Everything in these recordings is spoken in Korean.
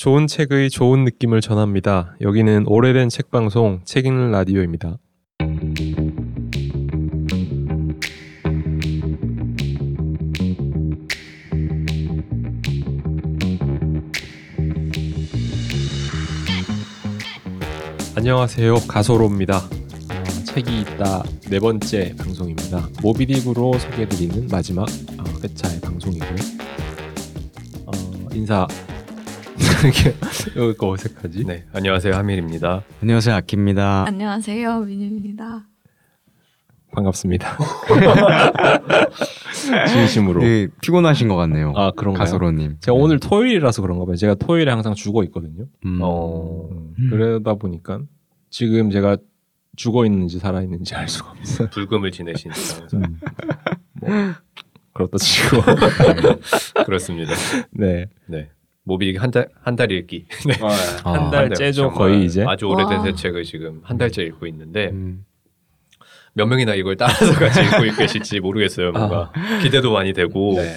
좋은 책의 좋은 느낌을 전합니다. 여기는 오래된 책 방송 책 읽는 라디오입니다. 안녕하세요. 가소로입니다. 어, 책이 있다 네 번째 방송입니다. 모비딕으로 소개해드리는 마지막 어, 회차의 방송이고요. 어, 인사 이렇게 여기가 어색하지? 네, 안녕하세요 하밀입니다. 안녕하세요 아키입니다. 안녕하세요, 민유입니다. 반갑습니다. 진심으로. 네, 피곤하신 것 같네요. 아 그런가요? 가소로님. 제가 오늘 토요일이라서 그런가 봐요. 제가 토요일에 항상 죽어 있거든요. 음. 어, 음, 그러다 보니까 지금 제가 죽어 있는지 살아 있는지 알 수가 없어요. 불금을 지내시니까 음. 뭐 그렇다 치고 그렇습니다. 네. 네, 모비딕 한달 한 달 읽기. 네. 아, 한 달째죠 거의 이제. 아주 오래된 와. 새 책을 지금 한 달째 읽고 있는데 음. 몇 명이나 이걸 따라서 같이 읽고 계실지 모르겠어요. 뭔가 기대도 많이 되고 네.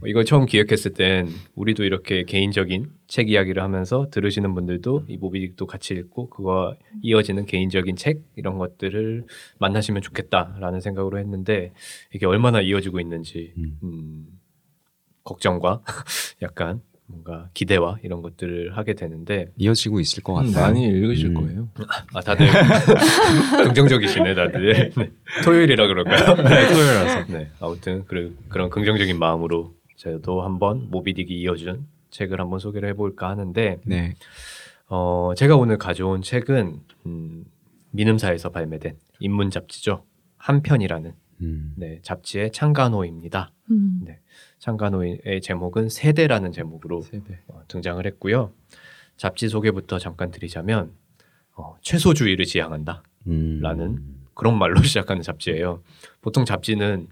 뭐 이걸 처음 기획했을 땐 우리도 이렇게 개인적인 책 이야기를 하면서 들으시는 분들도 이 모비딕도 같이 읽고 그거 이어지는 개인적인 책 이런 것들을 만나시면 좋겠다라는 생각으로 했는데 이게 얼마나 이어지고 있는지 음. 음, 걱정과 약간 뭔가 기대와 이런 것들을 하게 되는데 이어지고 있을 것 음, 같아요. 많이 읽으실 음. 거예요. 아 다들 긍정적이시네 다들 네. 토요일이라 그럴까요? 네, 토요일이라서. 네 아무튼 그, 그런 긍정적인 마음으로 저도 한번 모비딕이 이어준 책을 한번 소개를 해볼까 하는데 네. 어, 제가 오늘 가져온 책은 음, 민음사에서 발매된 인문 잡지죠 한편이라는 음. 네, 잡지의 창간호입니다. 음. 네, 창간호의 제목은 세대라는 제목으로 세대. 어, 등장을 했고요. 잡지 소개부터 잠깐 드리자면 어, 최소주의를 지향한다. 음. 라는 그런 말로 시작하는 잡지예요. 보통 잡지는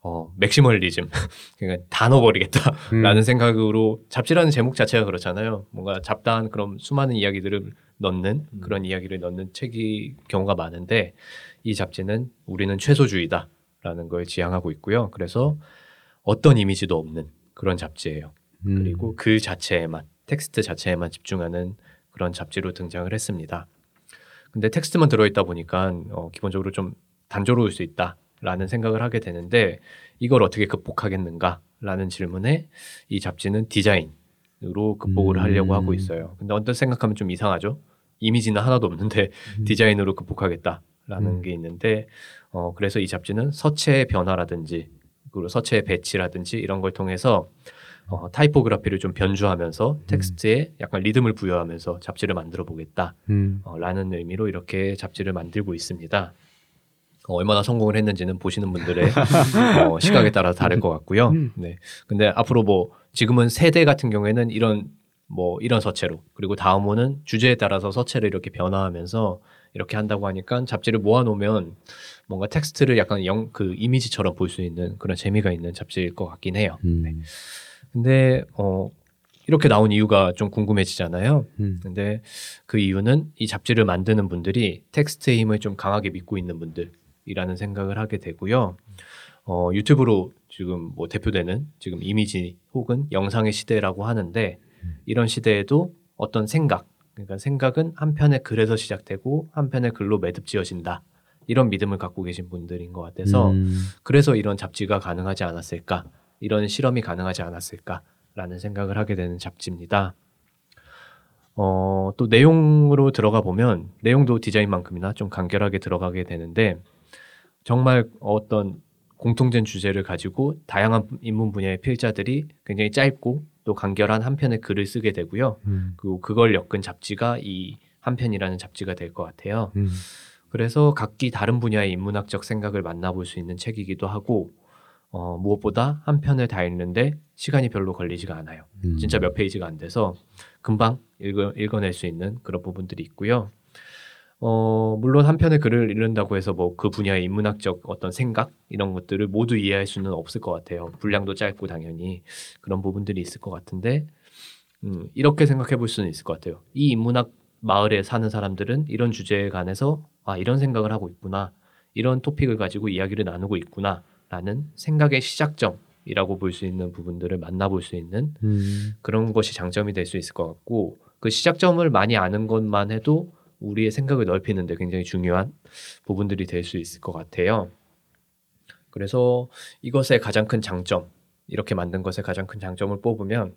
어, maximalism 그러니까 다 넣어버리겠다라는 음. 생각으로 잡지라는 제목 자체가 그렇잖아요. 뭔가 잡다한 그런 수많은 이야기들을 넣는 그런 이야기를 넣는 책이 경우가 많은데 이 잡지는 우리는 최소주의다 라는 걸 지향하고 있고요. 그래서 어떤 이미지도 없는 그런 잡지예요. 음. 그리고 그 자체에만 텍스트 자체에만 집중하는 그런 잡지로 등장을 했습니다. 근데 텍스트만 들어있다 보니까 어, 기본적으로 좀 단조로울 수 있다라는 생각을 하게 되는데 이걸 어떻게 극복하겠는가라는 질문에 이 잡지는 디자인으로 극복을 음. 하려고 하고 있어요. 근데 언뜻 생각하면 좀 이상하죠. 이미지는 하나도 없는데 디자인으로 극복하겠다 라는 음. 게 있는데 어, 그래서 이 잡지는 서체의 변화라든지 그리고 서체의 배치라든지 이런 걸 통해서 어, 타이포그라피를 좀 변주하면서 텍스트에 약간 리듬을 부여하면서 잡지를 만들어 보겠다. 음. 어, 라는 의미로 이렇게 잡지를 만들고 있습니다. 어, 얼마나 성공을 했는지는 보시는 분들의 어, 시각에 따라 다를 것 같고요. 네. 근데 앞으로 뭐 지금은 세대 같은 경우에는 이런 뭐 이런 서체로 그리고 다음호는 주제에 따라서 서체를 이렇게 변화하면서 이렇게 한다고 하니까 잡지를 모아놓으면 뭔가 텍스트를 약간 영, 그 이미지처럼 볼 수 있는 그런 재미가 있는 잡지일 것 같긴 해요. 음. 네. 근데 어 이렇게 나온 이유가 좀 궁금해지잖아요. 음. 근데 그 이유는 이 잡지를 만드는 분들이 텍스트의 힘을 좀 강하게 믿고 있는 분들이라는 생각을 하게 되고요. 어, 유튜브로 지금 뭐 대표되는 지금 이미지 혹은 영상의 시대라고 하는데 이런 시대에도 어떤 생각, 그러니까 생각은 한편의 글에서 시작되고 한편의 글로 매듭 지어진다. 이런 믿음을 갖고 계신 분들인 것 같아서 음. 그래서 이런 잡지가 가능하지 않았을까, 이런 실험이 가능하지 않았을까라는 생각을 하게 되는 잡지입니다. 어, 또 내용으로 들어가 보면 내용도 디자인만큼이나 좀 간결하게 들어가게 되는데 정말 어떤 공통된 주제를 가지고 다양한 인문 분야의 필자들이 굉장히 짧고 또 간결한 한 편의 글을 쓰게 되고요. 음. 그리고 그걸 엮은 잡지가 이 한 편이라는 잡지가 될 것 같아요. 음. 그래서 각기 다른 분야의 인문학적 생각을 만나볼 수 있는 책이기도 하고 어, 무엇보다 한 편을 다 읽는데 시간이 별로 걸리지가 않아요. 음. 진짜 몇 페이지가 안 돼서 금방 읽어, 읽어낼 수 있는 그런 부분들이 있고요. 어, 물론 한 편의 글을 읽는다고 해서 뭐 그 분야의 인문학적 어떤 생각 이런 것들을 모두 이해할 수는 없을 것 같아요. 분량도 짧고 당연히 그런 부분들이 있을 것 같은데 음, 이렇게 생각해 볼 수는 있을 것 같아요. 이 인문학 마을에 사는 사람들은 이런 주제에 관해서 아 이런 생각을 하고 있구나 이런 토픽을 가지고 이야기를 나누고 있구나라는 생각의 시작점 시작점이라고 볼 수 있는 부분들을 만나볼 수 있는 음. 그런 것이 장점이 될 수 있을 것 같고 그 시작점을 많이 아는 것만 해도 우리의 생각을 넓히는데 굉장히 중요한 부분들이 될 수 있을 것 같아요. 그래서 이것의 가장 큰 장점, 이렇게 만든 것의 가장 큰 장점을 뽑으면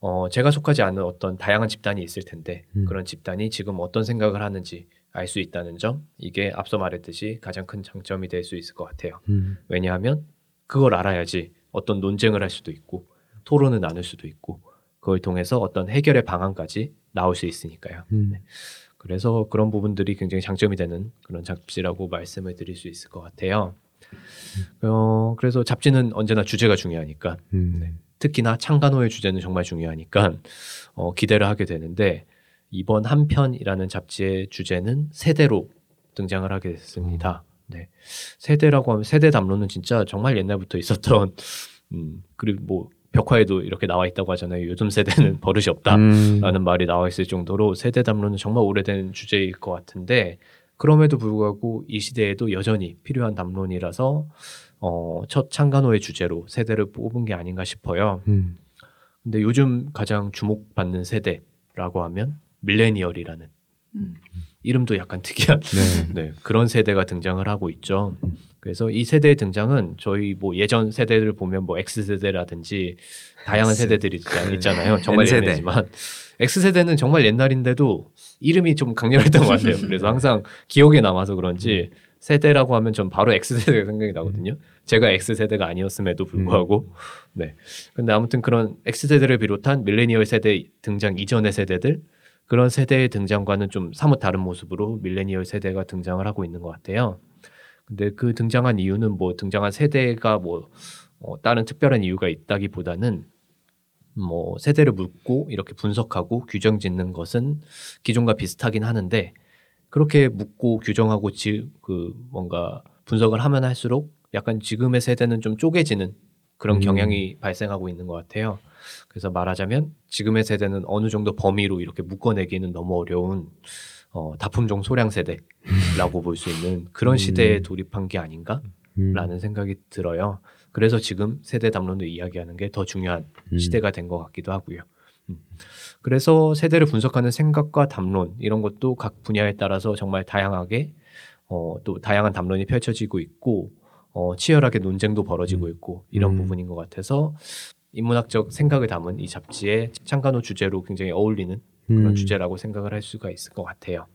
어, 제가 속하지 않은 어떤 다양한 집단이 있을 텐데 음. 그런 집단이 지금 어떤 생각을 하는지 알 수 있다는 점 이게 앞서 말했듯이 가장 큰 장점이 될 수 있을 것 같아요. 음. 왜냐하면 그걸 알아야지 어떤 논쟁을 할 수도 있고 토론을 나눌 수도 있고 그걸 통해서 어떤 해결의 방안까지 나올 수 있으니까요. 음. 그래서 그런 부분들이 굉장히 장점이 되는 그런 잡지라고 말씀을 드릴 수 있을 것 같아요. 어, 그래서 잡지는 언제나 주제가 중요하니까 음. 특히나 창간호의 주제는 정말 중요하니까 어, 기대를 하게 되는데 이번 한 편이라는 잡지의 주제는 세대로 등장을 하게 됐습니다. 네. 세대라고 하면 세대 담론은 진짜 정말 옛날부터 있었던 음, 그리고 뭐 벽화에도 이렇게 나와 있다고 하잖아요. 요즘 세대는 버릇이 없다. 음. 라는 말이 나와 있을 정도로 세대 담론은 정말 오래된 주제일 것 같은데 그럼에도 불구하고 이 시대에도 여전히 필요한 담론이라서 어, 첫 창간호의 주제로 세대를 뽑은 게 아닌가 싶어요. 음. 근데 요즘 가장 주목받는 세대라고 하면 밀레니얼이라는 음. 이름도 약간 특이한 네. 네, 그런 세대가 등장을 하고 있죠. 그래서 이 세대의 등장은 저희 뭐 예전 세대를 보면 뭐 X 세대라든지 다양한 X. 세대들이 있- 있잖아요. 정말 N세대. 옛날이지만 X 세대는 정말 옛날인데도 이름이 좀 강렬했던 것 같아요. 그래서 항상 기억에 남아서 그런지 세대라고 하면 전 바로 X 세대가 생각이 나거든요. 제가 X 세대가 아니었음에도 불구하고 네. 근데 아무튼 그런 X 세대를 비롯한 밀레니얼 세대 등장 이전의 세대들 그런 세대의 등장과는 좀 사뭇 다른 모습으로 밀레니얼 세대가 등장을 하고 있는 것 같아요. 근데 그 등장한 이유는 뭐 등장한 세대가 뭐 어, 다른 특별한 이유가 있다기보다는 뭐 세대를 묻고 이렇게 분석하고 규정 짓는 것은 기존과 비슷하긴 하는데 그렇게 묻고 규정하고 지, 그 뭔가 분석을 하면 할수록 약간 지금의 세대는 좀 쪼개지는 그런 음. 경향이 경향이 발생하고 있는 것 같아요. 그래서 말하자면 지금의 세대는 어느 정도 범위로 이렇게 묶어내기는 너무 어려운 어, 다품종 소량 세대라고 볼 수 있는 그런 시대에 돌입한 게 아닌가라는 음. 생각이 들어요. 그래서 지금 세대 담론을 이야기하는 게 더 중요한 음. 시대가 된 것 같기도 하고요. 음. 그래서 세대를 분석하는 생각과 담론 이런 것도 각 분야에 따라서 정말 다양하게 어, 또 다양한 담론이 펼쳐지고 있고 어, 치열하게 논쟁도 벌어지고 있고 이런 음. 부분인 것 같아서 인문학적 생각을 담은 이 잡지의 창간호 주제로 굉장히 어울리는 그런 음. 주제라고 생각을 할 수가 있을 것 같아요.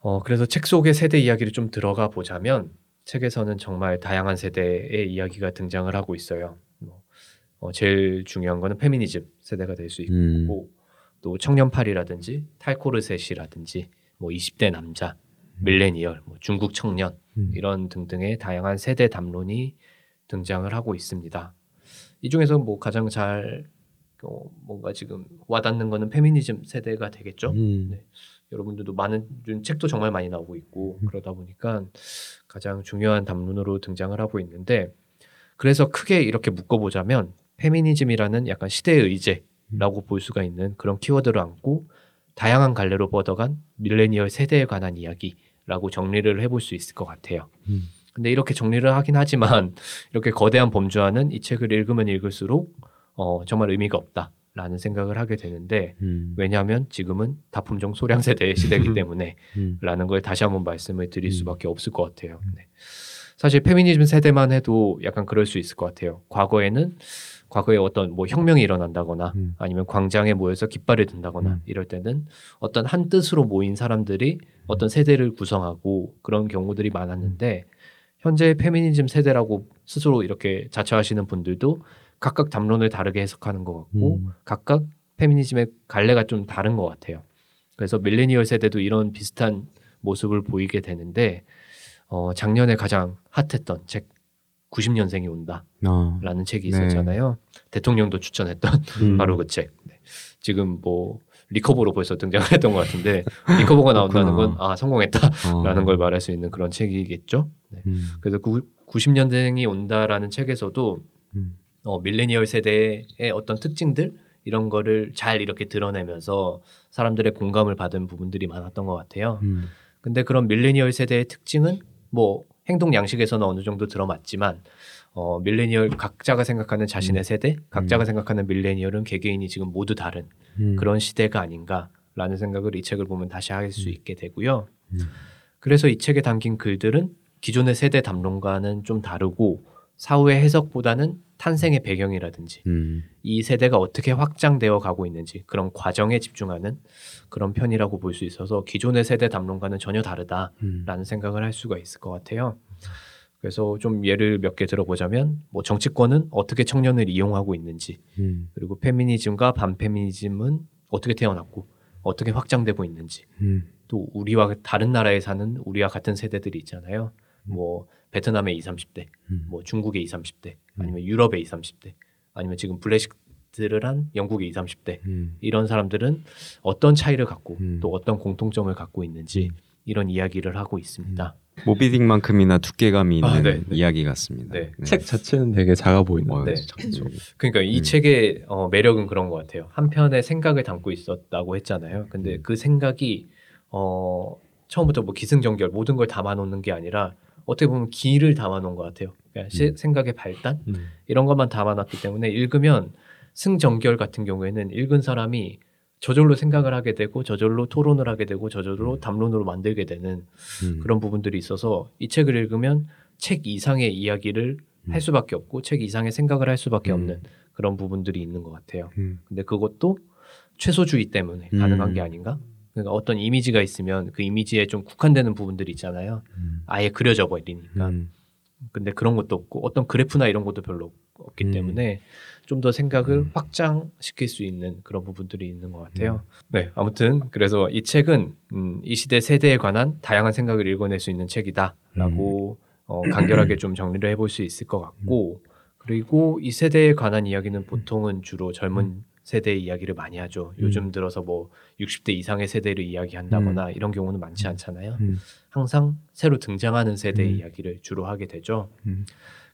어, 그래서 책 속의 세대 이야기를 좀 들어가 보자면 책에서는 정말 다양한 세대의 이야기가 등장을 하고 있어요. 뭐, 어, 제일 중요한 거는 페미니즘 세대가 될 수 있고 음. 또 청년팔이라든지 탈코르셋이라든지 뭐 20대 남자, 밀레니얼, 뭐 중국 청년 음. 이런 등등의 다양한 세대 담론이 등장을 하고 있습니다. 이 중에서 뭐 가장 잘 어, 뭔가 지금 와닿는 거는 페미니즘 세대가 되겠죠. 음. 네. 여러분들도 많은 요즘 책도 정말 많이 나오고 있고 그러다 보니까 가장 중요한 담론으로 등장을 하고 있는데 그래서 크게 이렇게 묶어보자면 페미니즘이라는 약간 시대의 의제라고 볼 수가 있는 그런 키워드를 안고 다양한 갈래로 뻗어간 밀레니얼 세대에 관한 이야기라고 정리를 해볼 수 있을 것 같아요. 음. 근데 이렇게 정리를 하긴 하지만 이렇게 거대한 범주와는 이 책을 읽으면 읽을수록 어, 정말 의미가 없다 라는 생각을 하게 되는데 음. 왜냐하면 지금은 다품종 소량 세대의 시대이기 때문에 음. 라는 걸 다시 한번 말씀을 드릴 음. 수밖에 없을 것 같아요. 네. 사실 페미니즘 세대만 해도 약간 그럴 수 있을 것 같아요. 과거에는 과거에 어떤 뭐 혁명이 일어난다거나 음. 아니면 광장에 모여서 깃발을 든다거나 음. 이럴 때는 어떤 한 뜻으로 모인 사람들이 어떤 세대를 구성하고 그런 경우들이 많았는데 현재 페미니즘 세대라고 스스로 이렇게 자처하시는 분들도 각각 담론을 다르게 해석하는 것 같고 음. 각각 페미니즘의 갈래가 좀 다른 것 같아요. 그래서 밀레니얼 세대도 이런 비슷한 모습을 보이게 되는데 어, 작년에 가장 핫했던 책 90년생이 온다라는 아. 책이 네. 있었잖아요. 대통령도 추천했던 음. 바로 그 책. 네. 지금 뭐 recover로 벌써 등장을 했던 것 같은데 recover가 나온다는 건. 아 성공했다라는 어. 걸 말할 수 있는 그런 책이겠죠. 네. 음. 그래서 구, 90년생이 온다라는 책에서도 음. 어, 밀레니얼 세대의 어떤 특징들 이런 거를 잘 이렇게 드러내면서 사람들의 공감을 받은 부분들이 많았던 것 같아요. 음. 근데 그런 밀레니얼 세대의 특징은 뭐 행동 양식에서는 어느 정도 들어맞지만 어, 밀레니얼 각자가 생각하는 자신의 세대, 각자가 음. 생각하는 밀레니얼은 개개인이 지금 모두 다른 음. 그런 시대가 아닌가라는 생각을 이 책을 보면 다시 할 수 있게 되고요. 음. 그래서 이 책에 담긴 글들은 기존의 세대 담론과는 좀 다르고 사후의 해석보다는 탄생의 배경이라든지 음. 이 세대가 어떻게 확장되어 가고 있는지 그런 과정에 집중하는 그런 편이라고 볼 수 있어서 기존의 세대 담론과는 전혀 다르다라는 음. 생각을 할 수가 있을 것 같아요. 그래서 좀 예를 몇 개 들어보자면 뭐 정치권은 어떻게 청년을 이용하고 있는지 음. 그리고 페미니즘과 반페미니즘은 어떻게 태어났고 어떻게 확장되고 있는지 음. 또 우리와 다른 나라에 사는 우리와 같은 세대들이 있잖아요. 뭐 베트남의 20, 30대, 음. 뭐 중국의 20, 30대, 아니면 유럽의 20, 30대, 아니면 지금 블랙시트를 한 영국의 20, 30대 음. 이런 사람들은 어떤 차이를 갖고 음. 또 어떤 공통점을 갖고 있는지 이런 이야기를 하고 있습니다. 모비딕만큼이나 두께감이 있는 아, 네, 네. 이야기 같습니다. 네. 책 자체는 되게 작아 보이는. 어, 네. 작죠. 그러니까 이 음. 책의 어, 매력은 그런 것 같아요. 한 편의 생각을 담고 있었다고 했잖아요. 근데 음. 그 생각이 어, 처음부터 뭐 기승전결 모든 걸 담아놓는 게 아니라 어떻게 보면 기를 담아놓은 것 같아요. 그러니까 시- 음. 생각의 발단 음. 이런 것만 담아놨기 때문에 읽으면 승전결 같은 경우에는 읽은 사람이 저절로 생각을 하게 되고 저절로 토론을 하게 되고 저절로 담론으로 만들게 되는 음. 그런 부분들이 있어서 이 책을 읽으면 책 이상의 이야기를 음. 할 수밖에 없고 책 이상의 생각을 할 수밖에 음. 없는 그런 부분들이 있는 것 같아요. 음. 근데 그것도 최소주의 때문에 음. 가능한 게 아닌가? 그러니까 어떤 이미지가 있으면 그 이미지에 좀 국한되는 부분들이 있잖아요. 음. 아예 그려져 버리니까. 음. 근데 그런 것도 없고 어떤 그래프나 이런 것도 별로 없기 음. 때문에 좀 더 생각을 음. 확장시킬 수 있는 그런 부분들이 있는 것 같아요. 네, 아무튼 그래서 이 책은 음, 이 시대 세대에 관한 다양한 생각을 읽어낼 수 있는 책이다라고 어, 간결하게 좀 정리를 해볼 수 있을 것 같고 그리고 이 세대에 관한 이야기는 보통은 주로 젊은 세대의 이야기를 많이 하죠. 요즘 들어서 뭐 60대 이상의 세대를 이야기한다거나 이런 경우는 많지 않잖아요. 음. 항상 새로 등장하는 세대의 음. 이야기를 주로 하게 되죠. 음.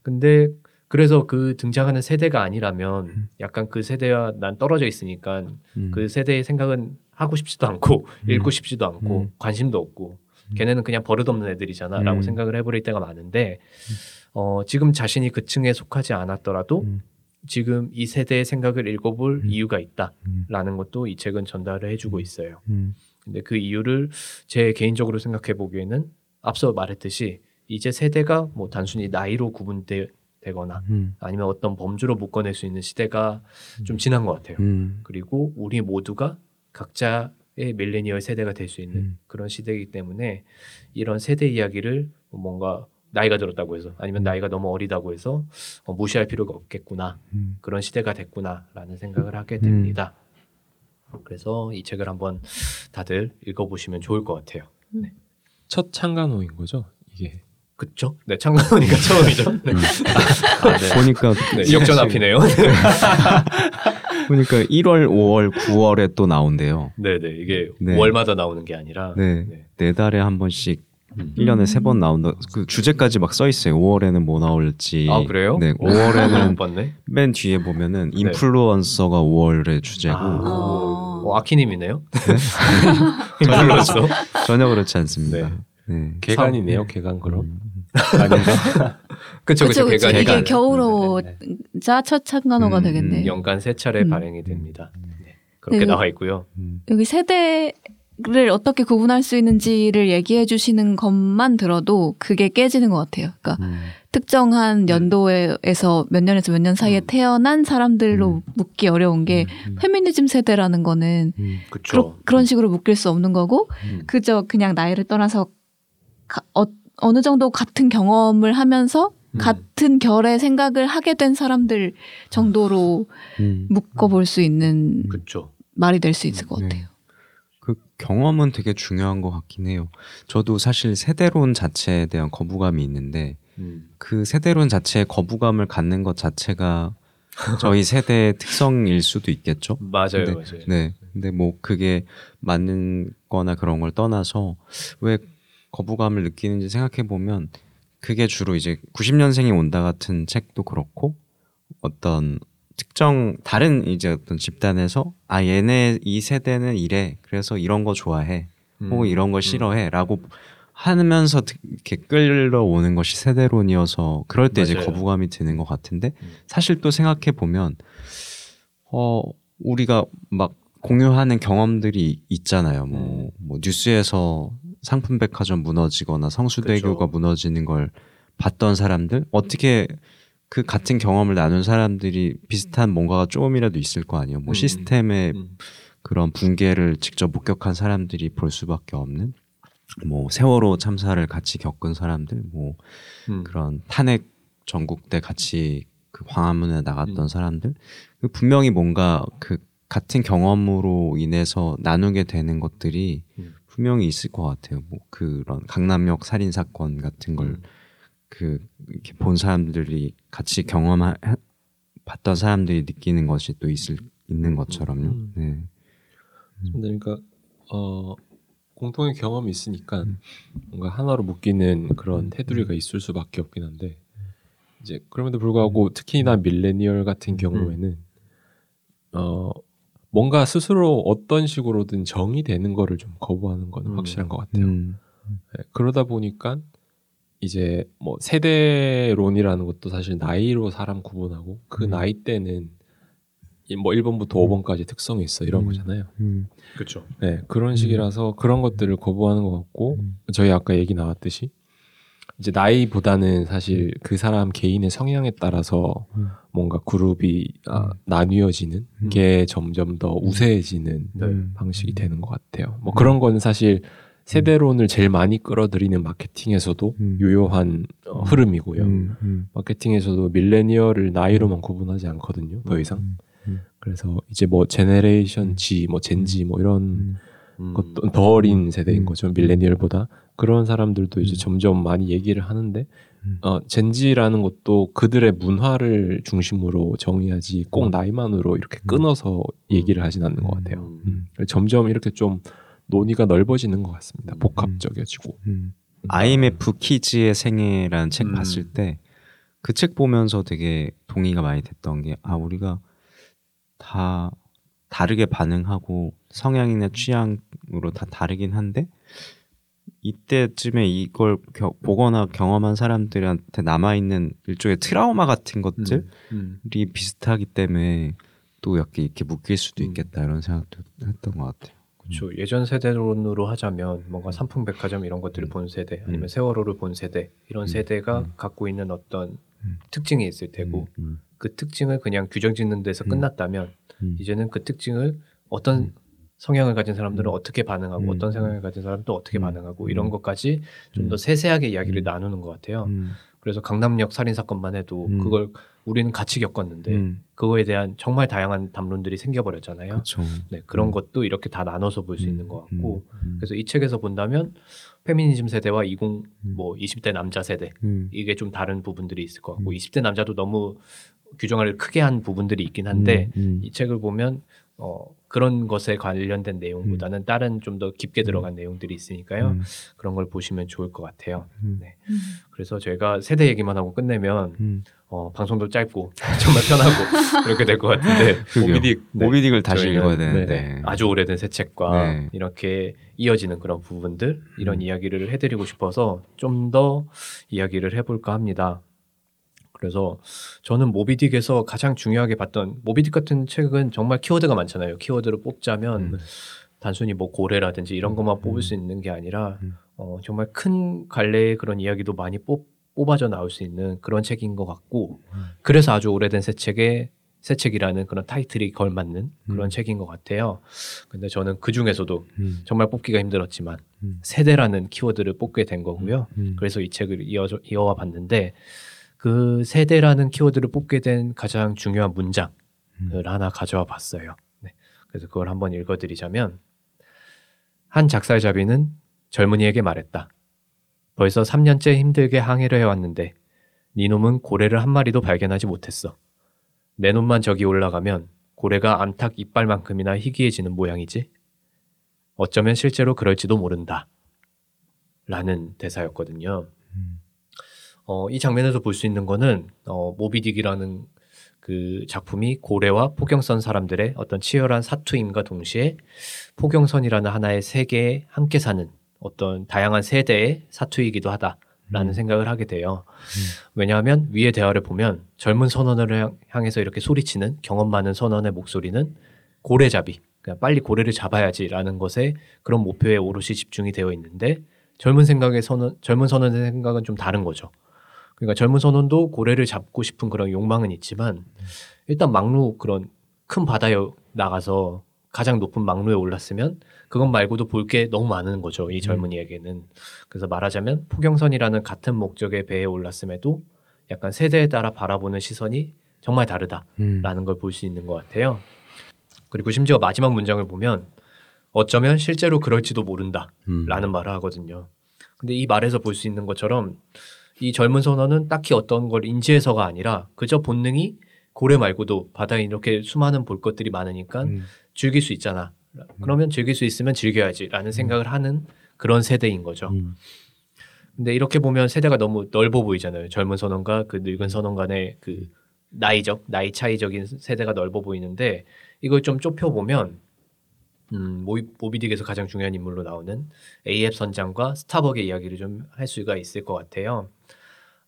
근데 그래서 그 등장하는 세대가 아니라면 음. 약간 그 세대와 난 떨어져 있으니까 음. 그 세대의 생각은 하고 싶지도 않고 음. 읽고 싶지도 않고 음. 관심도 없고 걔네는 그냥 버릇없는 애들이잖아라고 음. 생각을 해버릴 때가 많은데 어, 지금 자신이 그 층에 속하지 않았더라도 음. 지금 이 세대의 생각을 읽어볼 음. 이유가 음. 있다라는 것도 이 책은 전달을 해주고 있어요. 음. 근데 그 이유를 제 개인적으로 생각해 보기에는 앞서 말했듯이 이제 세대가 뭐 단순히 나이로 구분되 거나 음. 아니면 어떤 범주로 묶어낼 수 있는 시대가 좀 지난 것 같아요. 음. 그리고 우리 모두가 각자의 밀레니얼 세대가 될 수 있는 음. 그런 시대이기 때문에 이런 세대 이야기를 뭔가 나이가 들었다고 해서 아니면 나이가 너무 어리다고 해서 어, 무시할 필요가 없겠구나 음. 그런 시대가 됐구나라는 생각을 하게 됩니다. 그래서 이 책을 한번 다들 읽어보시면 좋을 것 같아요. 첫 창간호인 거죠. 이게 그쵸? 네, 창간호니까 처음이죠. 네. 아, 네. 보니까 네, 역전 앞이네요. 보니까 1월, 5월, 9월에 또 나온대요. 네, 네, 이게 네. 월마다 나오는 게 아니라 네. 네. 네 달에 한 번씩 음. 1년에 세 번 나온다. 그 주제까지 막 써 있어요. 5월에는 뭐 나올지. 아 그래요? 네. 못 5월에는 봤네. 맨 뒤에 보면은 인플루언서가 5월의 주제고 아, 어. 어, 아키님이네요. 인플루언서. 전혀 그렇지 않습니다. 네. 네. 개간이네요. 개간 그럼 음. 아닌가? 그쵸, 그쵸. 그쵸. 걔가 이게 약간 겨울호 네, 자첫 창간호가 음, 되겠네. 연간 세 차례 음. 발행이 됩니다. 네, 그렇게 네. 나와 있고요. 음. 여기 세대를 어떻게 구분할 수 있는지를 얘기해 주시는 것만 들어도 그게 깨지는 것 같아요. 그러니까 음. 특정한 연도에서 몇 년에서 몇 년 사이에 음. 태어난 사람들로 음. 묶기 어려운 게 음. 페미니즘 세대라는 거는 음. 그런 식으로 묶일 수 없는 거고 음. 그저 그냥 나이를 떠나서 가- 어, 어느 정도 같은 경험을 하면서 음. 같은 결의 생각을 하게 된 사람들 정도로 음. 묶어볼 수 있는 그쵸. 말이 될 수 있을 것 네. 같아요. 그 경험은 되게 중요한 것 같긴 해요. 저도 사실 세대론 자체에 대한 거부감이 있는데 음. 그 세대론 자체에 거부감을 갖는 것 자체가 저희 세대의 특성일 수도 있겠죠. 맞아요, 네. 맞아요. 네. 근데 뭐 그게 맞는 거나 그런 걸 떠나서 왜 거부감을 느끼는지 생각해 보면 그게 주로 이제 90년생이 온다 같은 책도 그렇고 어떤 특정 다른 이제 어떤 집단에서 아 얘네 이 세대는 이래 그래서 이런 거 좋아해 음. 혹은 이런 걸 음. 싫어해라고 하면서 이렇게 끌어오는 것이 세대론이어서 그럴 때 이제 맞아요. 거부감이 드는 것 같은데 음. 사실 또 생각해 보면 어 우리가 막 공유하는 경험들이 있잖아요. 뭐, 뭐 뉴스에서 상품 백화점 무너지거나 성수대교가 그쵸. 무너지는 걸 봤던 사람들 어떻게 그 같은 경험을 나눈 사람들이 비슷한 뭔가가 조금이라도 있을 거 아니에요. 뭐 음. 시스템의 음. 그런 붕괴를 직접 목격한 사람들이 볼 수밖에 없는 뭐 세월호 참사를 같이 겪은 사람들 뭐 음. 그런 탄핵 전국대 같이 그 광화문에 나갔던 음. 사람들 그 분명히 뭔가 그 같은 경험으로 인해서 나누게 되는 것들이 음. 분명히 있을 것 같아요. 뭐 그런 강남역 살인 사건 같은 걸 음. 그 이렇게 본 사람들이 같이 경험한 봤던 사람들이 느끼는 것이 또 있을 있는 것처럼요. 음. 네. 그러니까 어 공통의 경험이 있으니까 뭔가 하나로 묶이는 그런 테두리가 있을 수밖에 없긴 한데 이제 그럼에도 불구하고 특히나 밀레니얼 같은 경우에는 어 뭔가 스스로 어떤 식으로든 정의되는 거를 좀 거부하는 거는 음. 확실한 것 같아요. 음. 네, 그러다 보니까 이제 뭐 세대론이라는 것도 사실 나이로 사람 구분하고 그 음. 나이 때는 이뭐 1번부터 5번까지 특성이 있어 이런 음. 거잖아요. 음. 그렇죠. 네, 그런 식이라서 그런 것들을 거부하는 것 같고 음. 저희 아까 얘기 나왔듯이 이제 나이보다는 사실 그 사람 개인의 성향에 따라서 음. 뭔가 그룹이 아, 나뉘어지는 음. 게 점점 더 우세해지는 네. 음. 방식이 되는 것 같아요. 뭐 그런 건 사실 세대론을 제일 많이 끌어들이는 마케팅에서도 음. 유효한 어, 흐름이고요. 음. 음. 마케팅에서도 밀레니얼을 나이로만 구분하지 않거든요. 더 이상. 음. 음. 그래서 이제 뭐 제네레이션 G, 뭐 젠지 뭐 이런 음. 음. 것도 더 어린 세대인 음. 거죠 밀레니얼보다 그런 사람들도 이제 음. 점점 많이 얘기를 하는데 음. 어 젠지라는 것도 그들의 문화를 중심으로 정의하지 꼭 음. 나이만으로 이렇게 끊어서 얘기를 하진 않는 것 같아요. 음. 점점 이렇게 좀 논의가 넓어지는 것 같습니다. 음. 복합적이어지고 음. IMF 키즈의 생애라는 책 음. 봤을 때 그 책 보면서 되게 동의가 많이 됐던 게 아 우리가 다 다르게 반응하고 성향이나 취향으로 다 다르긴 한데 이때쯤에 이걸 겨- 보거나 경험한 사람들한테 남아 있는 일종의 트라우마 같은 것들이 음. 비슷하기 때문에 또 이렇게 이렇게 묶일 수도 음. 있겠다 이런 생각도 했던 것 같아요. 그렇죠. 예전 세대론으로 하자면 뭔가 상품백화점 이런 것들을 본 세대 아니면 세월호를 본 세대 이런 음. 세대가 음. 갖고 있는 어떤 음. 특징이 있을 테고 음, 그 특징을 그냥 규정 짓는 데서 음. 끝났다면 음, 이제는 그 특징을 어떤 음. 성향을 가진 사람들은 음. 어떻게 반응하고 음. 어떤 성향을 가진 사람은 또 어떻게 음. 반응하고 이런 음. 것까지 좀더 음. 세세하게 이야기를 음. 나누는 것 같아요. 음, 그래서 강남역 살인 사건만 해도 음. 그걸 우리는 같이 겪었는데 음, 그거에 대한 정말 다양한 담론들이 생겨버렸잖아요. 네, 그런 음. 것도 이렇게 다 나눠서 볼 수 있는 것 같고 음, 그래서 이 책에서 본다면 페미니즘 세대와 20, 음. 뭐 20대 남자 세대 음, 이게 좀 다른 부분들이 있을 것 같고 음. 20대 남자도 너무 규정을 크게 한 부분들이 있긴 한데 음, 이 책을 보면 어, 그런 것에 관련된 내용보다는 다른 좀 더 깊게 들어간 내용들이 있으니까요. 음, 그런 걸 보시면 좋을 것 같아요. 음. 네. 그래서 저희가 세대 얘기만 하고 끝내면 음. 어, 방송도 짧고 정말 편하고 그렇게 될 것 같은데. 모비딕 네. 모비딕을 다시 읽어야 되는데 아주 오래된 새 책과 네. 이렇게 이어지는 그런 부분들 이런 음. 이야기를 해드리고 싶어서 좀 더 이야기를 해볼까 합니다. 그래서 저는 모비딕에서 가장 중요하게 봤던 모비딕 같은 책은 정말 키워드가 많잖아요. 키워드를 뽑자면 음. 단순히 뭐 고래라든지 이런 것만 뽑을 음. 수 있는 게 아니라 음. 어, 정말 큰 갈래의 그런 이야기도 많이 뽑, 뽑아져 나올 수 있는 그런 책인 것 같고 음. 그래서 아주 오래된 새 책에 새 책이라는 그런 타이틀이 걸맞는 그런 음. 책인 것 같아요. 근데 저는 그 중에서도 음, 정말 뽑기가 힘들었지만 음. 세대라는 키워드를 뽑게 된 거고요. 음. 그래서 이 책을 이어 이어와 봤는데 그 세대라는 키워드를 뽑게 된 가장 중요한 문장을 음. 하나 가져와 봤어요. 네. 그래서 그걸 한번 읽어드리자면 한 작살잡이는 젊은이에게 말했다. 벌써 3년째 힘들게 항해를 해왔는데 네 놈은 고래를 한 마리도 발견하지 못했어. 내 놈만 저기 올라가면 고래가 암탉 이빨만큼이나 희귀해지는 모양이지. 어쩌면 실제로 그럴지도 모른다. 라는 대사였거든요. 음. 어, 이 장면에서 볼 수 있는 거는 어, 모비딕이라는 그 작품이 고래와 포경선 사람들의 어떤 치열한 사투임과 동시에 포경선이라는 하나의 세계에 함께 사는 어떤 다양한 세대의 사투이기도 하다라는 음. 생각을 하게 돼요. 왜냐하면 위의 대화를 보면 젊은 선원을 향- 향해서 이렇게 소리치는 경험 많은 선원의 목소리는 고래잡이, 그냥 빨리 고래를 잡아야지라는 것에 그런 목표에 오롯이 집중이 되어 있는데 젊은 생각의 선원, 젊은 선원의 생각은 좀 다른 거죠. 그러니까 젊은 선원도 고래를 잡고 싶은 그런 욕망은 있지만 일단 막루 그런 큰 바다에 나가서 가장 높은 막루에 올랐으면 그것 말고도 볼 게 너무 많은 거죠. 이 젊은이에게는. 그래서 말하자면 포경선이라는 같은 목적의 배에 올랐음에도 약간 세대에 따라 바라보는 시선이 정말 다르다라는 음. 걸볼 수 있는 것 같아요. 그리고 심지어 마지막 문장을 보면 어쩌면 실제로 그럴지도 모른다. 음. 라는 말을 하거든요. 근데 이 말에서 볼 수 있는 것처럼 이 젊은 선원은 딱히 어떤 걸 인지해서가 아니라 그저 본능이 고래 말고도 바다에 이렇게 수많은 볼 것들이 많으니까 음. 즐길 수 있잖아. 그러면 즐길 수 있으면 즐겨야지라는 생각을 하는 그런 세대인 거죠. 음. 근데 이렇게 보면 세대가 너무 넓어 보이잖아요. 젊은 선원과 그 늙은 선원 간의 그 나이적 나이 차이적인 세대가 넓어 보이는데 이걸 좀 좁혀 보면 음, 모비, 모비딕에서 가장 중요한 인물로 나오는 AF 선장과 스타벅의 이야기를 좀 할 수가 있을 것 같아요.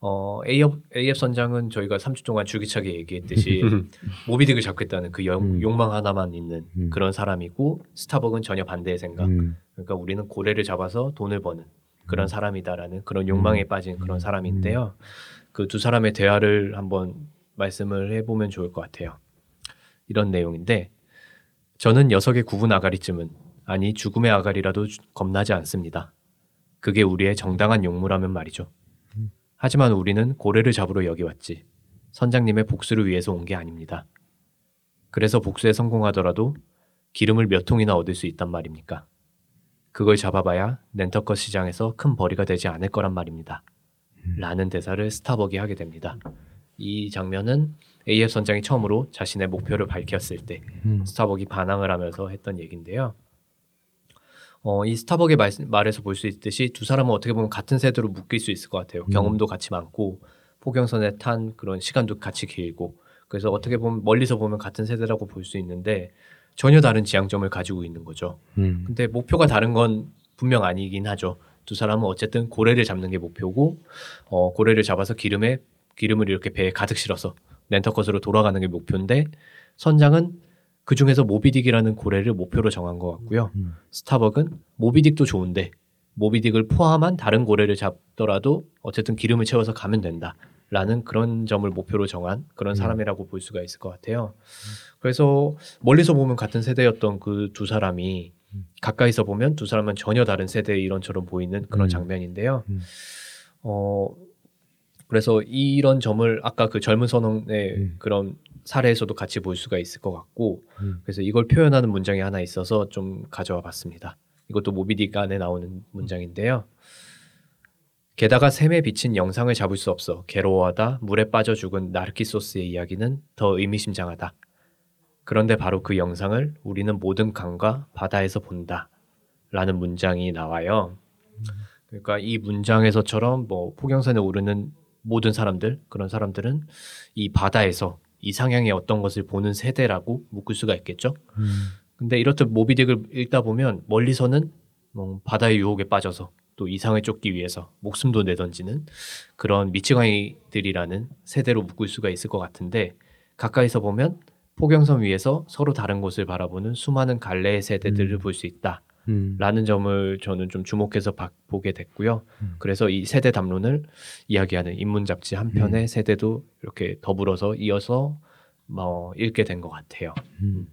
어, AF, AF 선장은 저희가 3주 동안 줄기차게 얘기했듯이 모비딕을 잡겠다는 그 영- 음. 욕망 하나만 있는 음. 그런 사람이고 스타벅은 전혀 반대의 생각. 음. 그러니까 우리는 고래를 잡아서 돈을 버는 그런 사람이다라는 그런 음. 욕망에 빠진 그런 사람인데요. 그 두 사람의 대화를 한번 말씀을 해보면 좋을 것 같아요. 이런 내용인데 저는 녀석의 구분 아가리쯤은 아니 죽음의 아가리라도 주- 겁나지 않습니다. 그게 우리의 정당한 용무라면 말이죠. 하지만 우리는 고래를 잡으러 여기 왔지. 선장님의 복수를 위해서 온 게 아닙니다. 그래서 복수에 성공하더라도 기름을 몇 통이나 얻을 수 있단 말입니까? 그걸 잡아봐야 렌터커 시장에서 큰 벌이가 되지 않을 거란 말입니다. 라는 대사를 스타벅이 하게 됩니다. 이 장면은 AF 선장이 처음으로 자신의 목표를 밝혔을 때 음. 스타벅이 반항을 하면서 했던 얘기인데요. 어, 이 스타벅의 말, 말에서 볼 수 있듯이 두 사람은 어떻게 보면 같은 세대로 묶일 수 있을 것 같아요. 경험도 같이 많고 포경선에 탄 그런 시간도 같이 길고 그래서 어떻게 보면 멀리서 보면 같은 세대라고 볼 수 있는데 전혀 다른 지향점을 가지고 있는 거죠. 음. 근데 목표가 다른 건 분명 아니긴 하죠. 두 사람은 어쨌든 고래를 잡는 게 목표고 어, 고래를 잡아서 기름에 기름을 이렇게 배에 가득 실어서 렌터컷으로 돌아가는 게 목표인데 선장은 그 중에서 모비딕이라는 고래를 목표로 정한 것 같고요. 음. 스타벅은 모비딕도 좋은데 모비딕을 포함한 다른 고래를 잡더라도 어쨌든 기름을 채워서 가면 된다 라는 그런 점을 목표로 정한 그런 사람이라고 볼 수가 있을 것 같아요. 그래서 멀리서 보면 같은 세대였던 그 두 사람이 가까이서 보면 두 사람은 전혀 다른 세대의 일원처럼 보이는 그런 음. 장면인데요. 음. 어 그래서 이런 점을 아까 그 젊은 선원의 음. 그런 사례에서도 같이 볼 수가 있을 것 같고 음. 그래서 이걸 표현하는 문장이 하나 있어서 좀 가져와 봤습니다. 이것도 모비딕 안에 나오는 문장인데요. 게다가 샘에 비친 영상을 잡을 수 없어 괴로워하다 물에 빠져 죽은 나르키소스의 이야기는 더 의미심장하다. 그런데 바로 그 영상을 우리는 모든 강과 바다에서 본다. 라는 문장이 나와요. 그러니까 이 문장에서처럼 뭐 포경산에 오르는 모든 사람들, 그런 사람들은 이 바다에서 이상향의 어떤 것을 보는 세대라고 묶을 수가 있겠죠. 음. 근데 이렇듯 모비딕을 읽다 보면 멀리서는 뭐 바다의 유혹에 빠져서 또 이상을 쫓기 위해서 목숨도 내던지는 그런 미치광이들이라는 세대로 묶을 수가 있을 것 같은데 가까이서 보면 포경섬 위에서 서로 다른 곳을 바라보는 수많은 갈래의 세대들을 음. 볼수 있다. 음. 라는 점을 저는 좀 주목해서 봐- 보게 됐고요. 음. 그래서 이 세대 담론을 이야기하는 인문 잡지 한 편의 세대도 이렇게 더불어서 이어서 뭐 읽게 된 것 같아요. 음.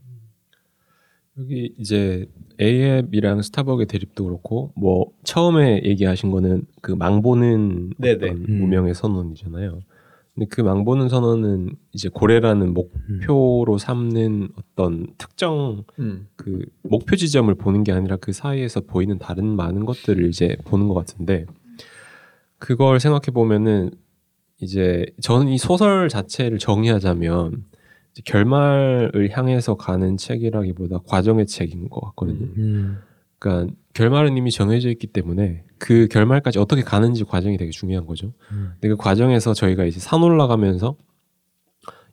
여기 이제 A앱이랑 스타벅의 대립도 그렇고 뭐 처음에 얘기하신 거는 그 망보는 네네. 어떤 음. 무명의 선언이잖아요. 근데 그 망보는 선언은 이제 고래라는 목표로 삼는 어떤 특정 음. 그 목표 지점을 보는 게 아니라 그 사이에서 보이는 다른 많은 것들을 이제 보는 것 같은데 그걸 생각해 보면은 이제 저는 이 소설 자체를 정의하자면 결말을 향해서 가는 책이라기보다 과정의 책인 것 같거든요. 음. 그러니까 결말은 이미 정해져 있기 때문에 그 결말까지 어떻게 가는지 과정이 되게 중요한 거죠. 음. 근데 그 과정에서 저희가 이제 산 올라가면서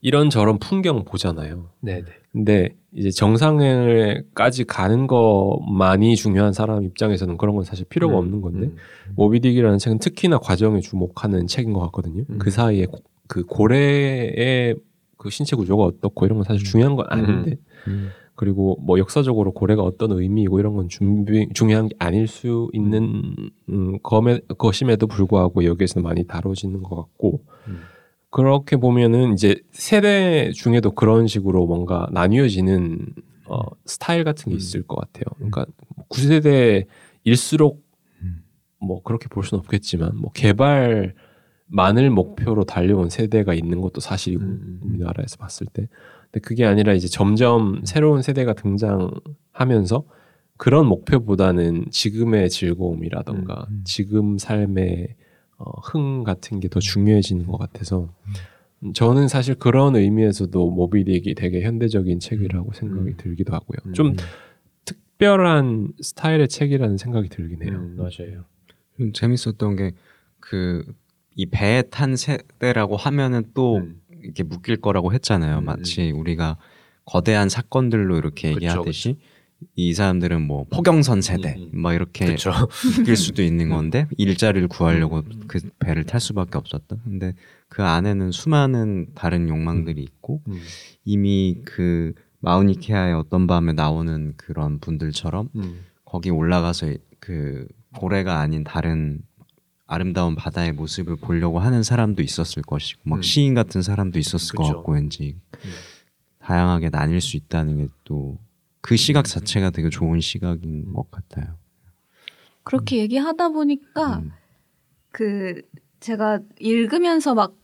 이런 저런 풍경 보잖아요. 네, 네. 근데 이제 정상에까지 가는 것만이 중요한 사람 입장에서는 그런 건 사실 필요가 음, 없는 건데 음. 모비딕이라는 책은 특히나 과정에 주목하는 책인 것 같거든요. 음. 그 사이에 고- 그 고래의 그 신체 구조가 어떻고 이런 건 사실 중요한 건 아닌데 음. 그리고 뭐 역사적으로 고래가 어떤 의미이고 이런 건 준비, 중요한 게 아닐 수 있는 음, 것에, 것임에도 불구하고 여기에서 많이 다뤄지는 것 같고 음. 그렇게 보면은 이제 세대 중에도 그런 식으로 뭔가 나뉘어지는 어, 스타일 같은 게 있을 것 같아요. 그러니까 9세대일수록 음. 뭐 그렇게 볼 수는 없겠지만 뭐 개발만을 목표로 달려온 세대가 있는 것도 사실이고 음. 우리나라에서 봤을 때 근데 그게 아니라 이제 점점 새로운 세대가 등장하면서 그런 목표보다는 지금의 즐거움이라던가 음. 지금 삶의 어, 흥 같은 게 더 중요해지는 것 같아서 음, 저는 사실 그런 의미에서도 모비딕이 되게 현대적인 책이라고 생각이 음. 들기도 하고요. 음. 좀 특별한 스타일의 책이라는 생각이 들긴 해요. 음, 맞아요. 좀 재밌었던 게 그 이 배에 탄 세대라고 하면은 또 음. 이렇게 묶일 거라고 했잖아요. 음, 마치 우리가 거대한 사건들로 이렇게 얘기하듯이 이 사람들은 뭐 포경선 세대 음, 음. 막 이렇게. 묶일 수도 있는 건데 일자리를 구하려고 음. 그 배를 탈 수밖에 없었던. 근데 그 안에는 수많은 다른 욕망들이 있고 음. 이미 그 마우니케아의 어떤 밤에 나오는 그런 분들처럼 음. 거기 올라가서 그 고래가 아닌 다른 아름다운 바다의 모습을 보려고 하는 사람도 있었을 것이고 막 음. 시인 같은 사람도 있었을 것 그쵸. 같고 왠지 음. 다양하게 나뉠 수 있다는 게 또 그 시각 자체가 되게 좋은 시각인 것 같아요. 그렇게 얘기하다 보니까 음. 그 제가 읽으면서 막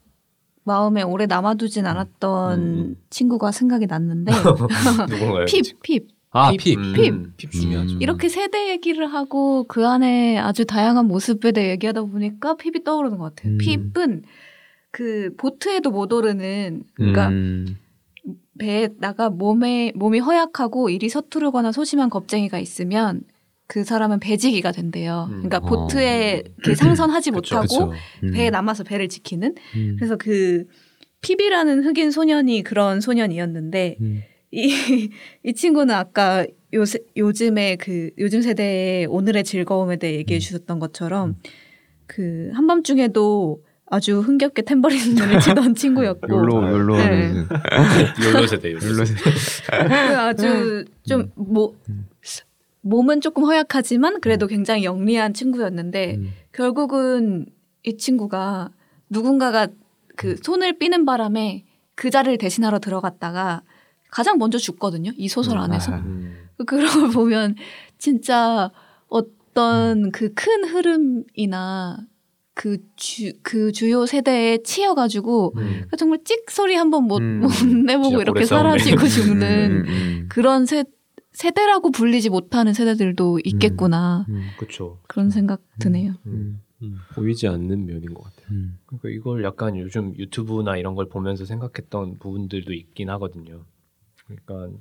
마음에 오래 남아두진 않았던 음, 음. 친구가 생각이 났는데 누군가요? 핍, 핍. 아, 핍. 핍. 음. 핍 중요하죠. 음. 이렇게 세대 얘기를 하고 그 안에 아주 다양한 모습에 대해 얘기하다 보니까 핍이 떠오르는 것 같아요. 음. 핍은 그 보트에도 못 오르는 그러니까 음. 배에다가 몸에 몸이 허약하고 일이 서투르거나 소심한 겁쟁이가 있으면 그 사람은 배지기가 된대요. 음. 그러니까 어. 보트에 이렇게 상선하지 그쵸, 못하고 그쵸. 음. 배에 남아서 배를 지키는. 음. 그래서 그 피비라는 흑인 소년이 그런 소년이었는데 음. 이, 이 친구는 아까 요새, 요즘에 그 요즘 세대의 오늘의 즐거움에 대해 음. 얘기해 주셨던 것처럼 그 한밤중에도 아주 흥겹게 탬버린을 치던 친구였고 욜로 욜로 네. 하는 욜로 세대, 욜로 욜로 세대. 그 아주 좀 뭐 몸은 조금 허약하지만 그래도 굉장히 영리한 친구였는데 음. 결국은 이 친구가 누군가가 그 손을 삐는 바람에 그 자리를 대신하러 들어갔다가 가장 먼저 죽거든요. 이 소설 음, 안에서. 아. 음. 그런 걸 보면 진짜 어떤 그 큰 흐름이나 그 주, 그 주요 세대에 치여가지고 음. 정말 찍 소리 한번 못 음. 못 내보고 이렇게. 사라지고 죽는 음, 음, 그런 세, 세대라고 불리지 못하는 세대들도 있겠구나. 음, 그렇죠. 그런 생각 드네요. 음, 음, 보이지 않는 면인 것 같아요. 음. 그러니까 이걸 약간 요즘 유튜브나 이런 걸 보면서 생각했던 부분들도 있긴 하거든요. 그러니까